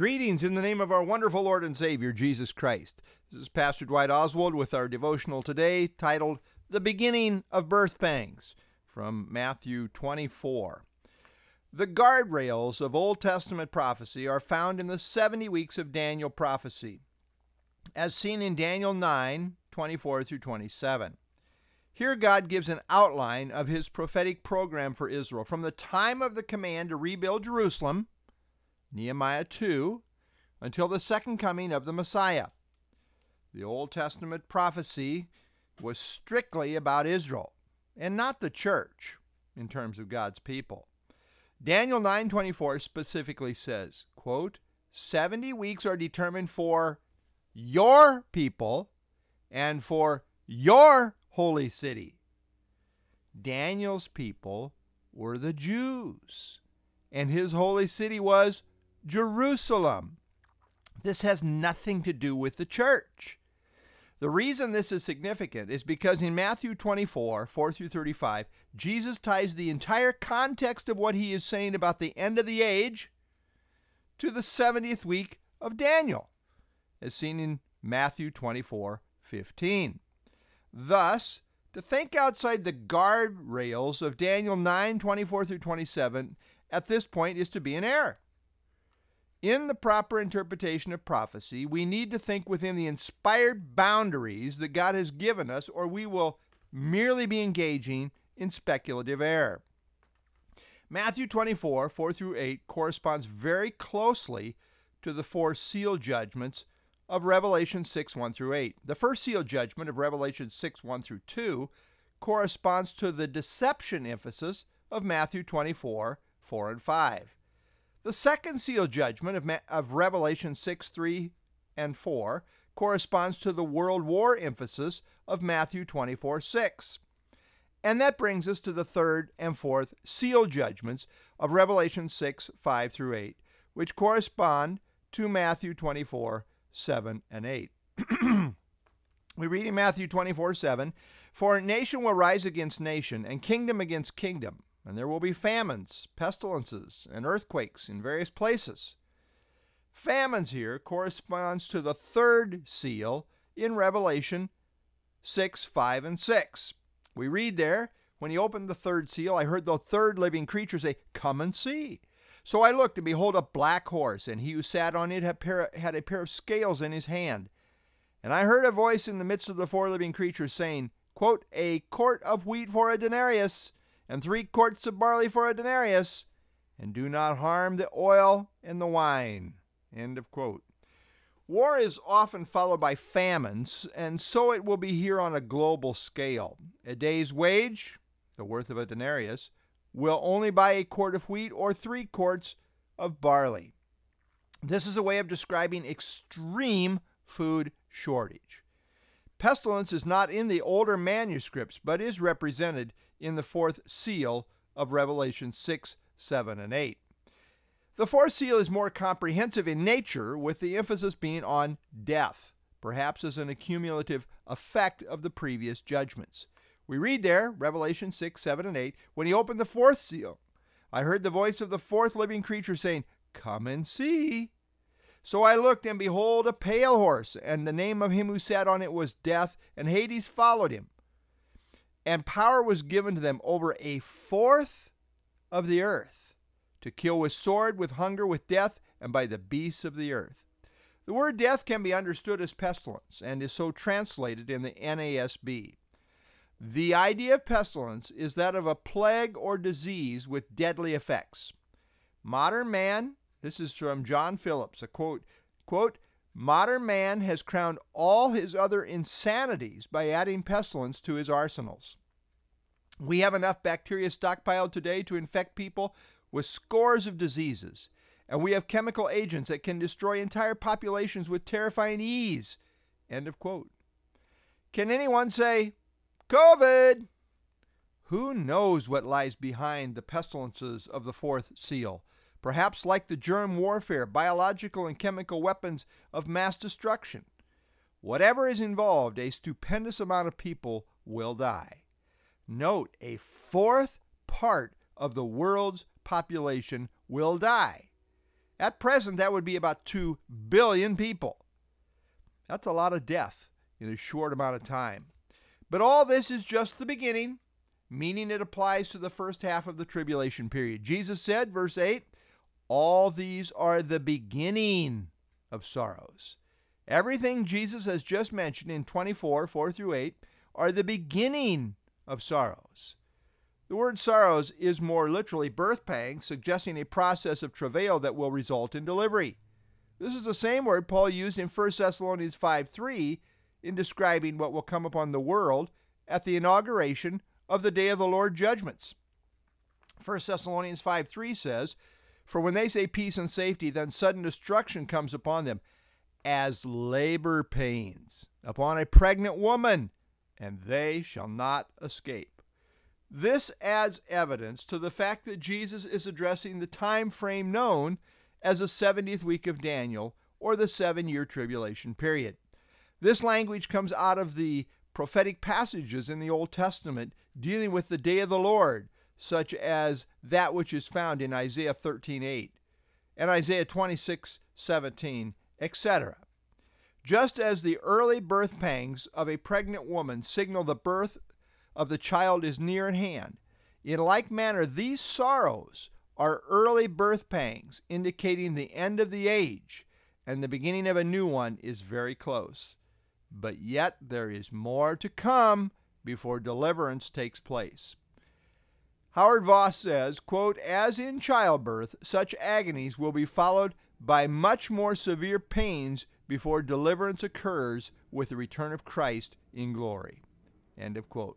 Greetings in the name of our wonderful Lord and Savior, Jesus Christ. This is Pastor Dwight Oswald with our devotional today titled The Beginning of Birth Pangs from Matthew 24. The guardrails of Old Testament prophecy are found in the 70 weeks of Daniel prophecy, as seen in Daniel 9 24 through 27. Here, God gives an outline of his prophetic program for Israel from the time of the command to rebuild Jerusalem, Nehemiah 2, until the second coming of the Messiah. The Old Testament prophecy was strictly about Israel and not the church in terms of God's people. Daniel 9:24 specifically says, quote, 70 weeks are determined for your people and for your holy city. Daniel's people were the Jews, and his holy city was Jerusalem. This has nothing to do with the church. The reason this is significant is because in Matthew 24, 4 through 35, Jesus ties the entire context of what he is saying about the end of the age to the 70th week of Daniel, as seen in Matthew 24, 15. Thus, to think outside the guardrails of Daniel 9, 24 through 27 at this point is to be in error. In the proper interpretation of prophecy, we need to think within the inspired boundaries that God has given us, or we will merely be engaging in speculative error. Matthew 24, 4 through 8, corresponds very closely to the four seal judgments of Revelation 6, 1 through 8. The first seal judgment of Revelation 6, 1 through 2 corresponds to the deception emphasis of Matthew 24, 4 and 5. The second seal judgment of, Ma- of Revelation 6 3 and 4 corresponds to the world war emphasis of Matthew 24 6. And that brings us to the third and fourth seal judgments of Revelation 6 5 through 8, which correspond to Matthew 24 7 and 8. we read in Matthew 24 7 For nation will rise against nation, and kingdom against kingdom and there will be famines, pestilences, and earthquakes in various places. Famines here corresponds to the third seal in Revelation 6, 5, and 6. We read there, when he opened the third seal, I heard the third living creature say, Come and see. So I looked, and behold, a black horse, and he who sat on it had, a pair of scales in his hand. And I heard a voice in the midst of the four living creatures saying, quote, A quart of wheat for a denarius and three quarts of barley for a denarius, and do not harm the oil and the wine. End of quote. War is often followed by famines, and so it will be here on a global scale. A day's wage, the worth of a denarius, will only buy a quart of wheat or three quarts of barley. This is a way of describing extreme food shortage. Pestilence is not in the older manuscripts, but is represented in the fourth seal of Revelation 6, 7, and 8. The fourth seal is more comprehensive in nature, with the emphasis being on death, perhaps as an accumulative effect of the previous judgments. We read there, Revelation 6, 7, and 8, when he opened the fourth seal, I heard the voice of the fourth living creature saying, Come and see. So I looked, and behold, a pale horse, and the name of him who sat on it was Death, and Hades followed him and power was given to them over a fourth of the earth to kill with sword, with hunger, with death, and by the beasts of the earth. The word death can be understood as pestilence and is so translated in the NASB. The idea of pestilence is that of a plague or disease with deadly effects. Modern man, this is from John Phillips, a quote, quote, Modern man has crowned all his other insanities by adding pestilence to his arsenals. We have enough bacteria stockpiled today to infect people with scores of diseases, and we have chemical agents that can destroy entire populations with terrifying ease. End of quote. Can anyone say, COVID? Who knows what lies behind the pestilences of the fourth seal? Perhaps like the germ warfare, biological and chemical weapons of mass destruction. Whatever is involved, a stupendous amount of people will die. Note, a fourth part of the world's population will die. At present, that would be about 2 billion people. That's a lot of death in a short amount of time. But all this is just the beginning, meaning it applies to the first half of the tribulation period. Jesus said, verse 8, All these are the beginning of sorrows. Everything Jesus has just mentioned in 24, 4 through 8, are the beginning of sorrows. The word sorrows is more literally birth pangs, suggesting a process of travail that will result in delivery. This is the same word Paul used in 1 Thessalonians 5 3 in describing what will come upon the world at the inauguration of the day of the Lord judgments. 1 Thessalonians 5 3 says, For when they say peace and safety, then sudden destruction comes upon them, as labor pains upon a pregnant woman, and they shall not escape. This adds evidence to the fact that Jesus is addressing the time frame known as the 70th week of Daniel or the seven year tribulation period. This language comes out of the prophetic passages in the Old Testament dealing with the day of the Lord, such as that which is found in Isaiah 13:8 and Isaiah 26:17, etc. Just as the early birth pangs of a pregnant woman signal the birth of the child is near at hand, in like manner these sorrows are early birth pangs indicating the end of the age and the beginning of a new one is very close. But yet there is more to come before deliverance takes place. Howard Vos says, quote, As in childbirth, such agonies will be followed by much more severe pains before deliverance occurs with the return of Christ in glory. End of quote.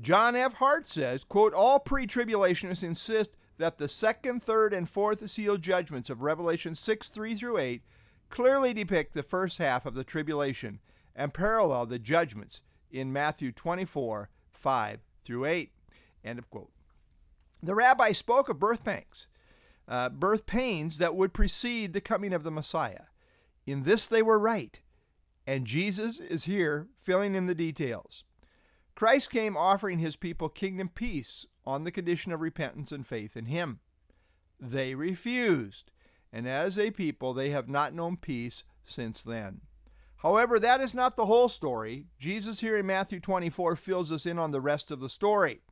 John F. Hart says, quote, All pre-tribulationists insist that the second, third, and fourth seal judgments of Revelation 6, 3 through 8 clearly depict the first half of the tribulation and parallel the judgments in Matthew 24, 5 through 8. End of quote. The rabbi spoke of birth pangs, uh, birth pains that would precede the coming of the Messiah. In this they were right, and Jesus is here filling in the details. Christ came offering his people kingdom peace on the condition of repentance and faith in him. They refused, and as a people they have not known peace since then. However, that is not the whole story. Jesus here in Matthew 24 fills us in on the rest of the story.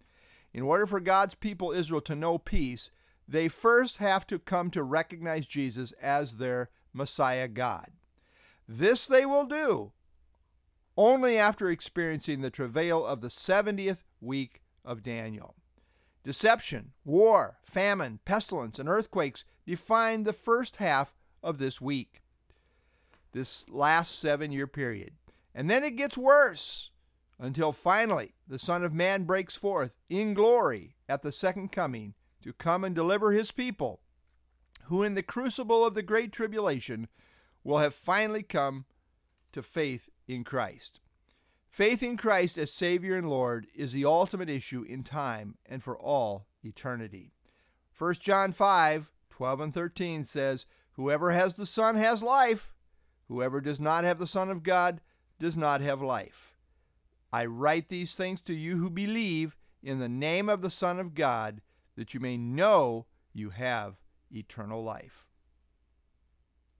In order for God's people Israel to know peace, they first have to come to recognize Jesus as their Messiah God. This they will do only after experiencing the travail of the 70th week of Daniel. Deception, war, famine, pestilence, and earthquakes define the first half of this week this last seven year period. And then it gets worse until finally the Son of Man breaks forth in glory at the second coming to come and deliver his people, who in the crucible of the great tribulation will have finally come to faith in Christ. Faith in Christ as Savior and Lord is the ultimate issue in time and for all eternity. 1 John 5 12 and 13 says, Whoever has the Son has life. Whoever does not have the Son of God does not have life. I write these things to you who believe in the name of the Son of God, that you may know you have eternal life.